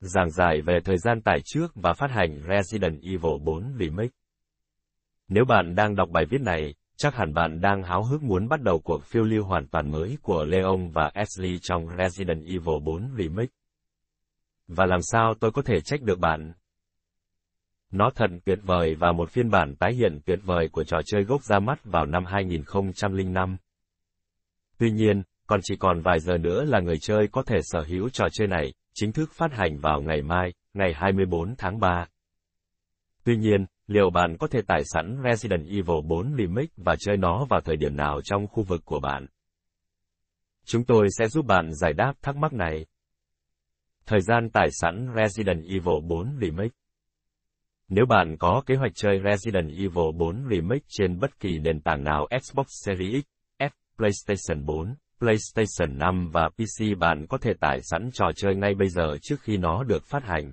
Giảng giải về thời gian tải trước và phát hành Resident Evil 4 Remake. Nếu bạn đang đọc bài viết này, chắc hẳn bạn đang háo hức muốn bắt đầu cuộc phiêu lưu hoàn toàn mới của Leon và Ashley trong Resident Evil 4 Remake. Và làm sao tôi có thể trách được bạn? Nó thật tuyệt vời và một phiên bản tái hiện tuyệt vời của trò chơi gốc ra mắt vào năm 2005. Tuy nhiên, còn chỉ còn vài giờ nữa là người chơi có thể sở hữu trò chơi này, chính thức phát hành vào ngày mai, ngày 24 tháng 3. Tuy nhiên, liệu bạn có thể tải sẵn Resident Evil 4 Remake và chơi nó vào thời điểm nào trong khu vực của bạn? Chúng tôi sẽ giúp bạn giải đáp thắc mắc này. Thời gian tải sẵn Resident Evil 4 Remake Nếu bạn có kế hoạch chơi Resident Evil 4 Remake trên bất kỳ nền tảng nào Xbox Series X, F, PlayStation 4, PlayStation 5 và PC bạn có thể tải sẵn trò chơi ngay bây giờ trước khi nó được phát hành.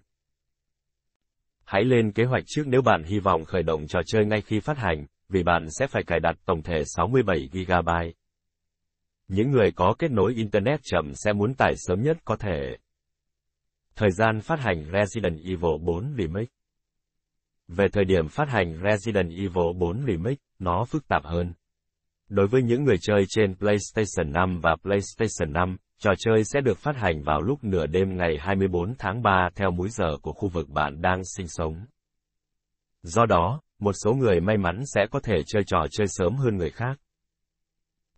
Hãy lên kế hoạch trước nếu bạn hy vọng khởi động trò chơi ngay khi phát hành, vì bạn sẽ phải cài đặt tổng thể 67 GB. Những người có kết nối Internet chậm sẽ muốn tải sớm nhất có thể. Thời gian phát hành Resident Evil 4 Remake Về thời điểm phát hành Resident Evil 4 Remake, nó phức tạp hơn. Đối với những người chơi trên PlayStation 5 và PlayStation 5, trò chơi sẽ được phát hành vào lúc nửa đêm ngày 24 tháng 3 theo múi giờ của khu vực bạn đang sinh sống. Do đó, một số người may mắn sẽ có thể chơi trò chơi sớm hơn người khác.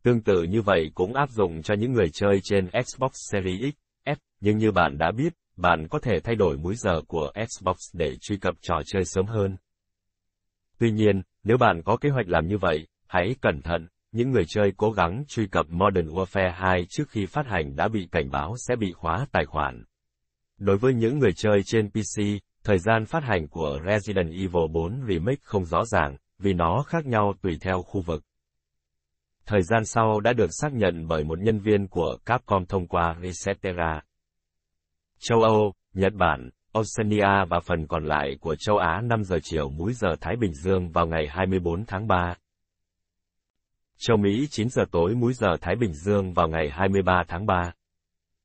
Tương tự như vậy cũng áp dụng cho những người chơi trên Xbox Series X, F, nhưng như bạn đã biết, bạn có thể thay đổi múi giờ của Xbox để truy cập trò chơi sớm hơn. Tuy nhiên, nếu bạn có kế hoạch làm như vậy, hãy cẩn thận, những người chơi cố gắng truy cập Modern Warfare 2 trước khi phát hành đã bị cảnh báo sẽ bị khóa tài khoản. Đối với những người chơi trên PC, thời gian phát hành của Resident Evil 4 Remake không rõ ràng, vì nó khác nhau tùy theo khu vực. Thời gian sau đã được xác nhận bởi một nhân viên của Capcom thông qua Resetera. Châu Âu, Nhật Bản, Oceania và phần còn lại của châu Á 5 giờ chiều múi giờ Thái Bình Dương vào ngày 24 tháng 3 châu Mỹ 9 giờ tối múi giờ Thái Bình Dương vào ngày 23 tháng 3.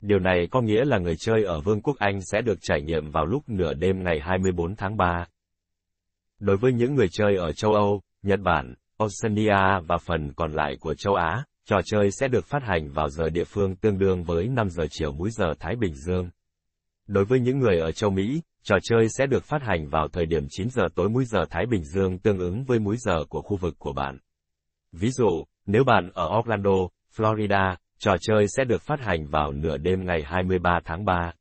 Điều này có nghĩa là người chơi ở Vương quốc Anh sẽ được trải nghiệm vào lúc nửa đêm ngày 24 tháng 3. Đối với những người chơi ở châu Âu, Nhật Bản, Oceania và phần còn lại của châu Á, trò chơi sẽ được phát hành vào giờ địa phương tương đương với 5 giờ chiều múi giờ Thái Bình Dương. Đối với những người ở châu Mỹ, trò chơi sẽ được phát hành vào thời điểm 9 giờ tối múi giờ Thái Bình Dương tương ứng với múi giờ của khu vực của bạn. Ví dụ, nếu bạn ở Orlando, Florida, trò chơi sẽ được phát hành vào nửa đêm ngày 23 tháng 3.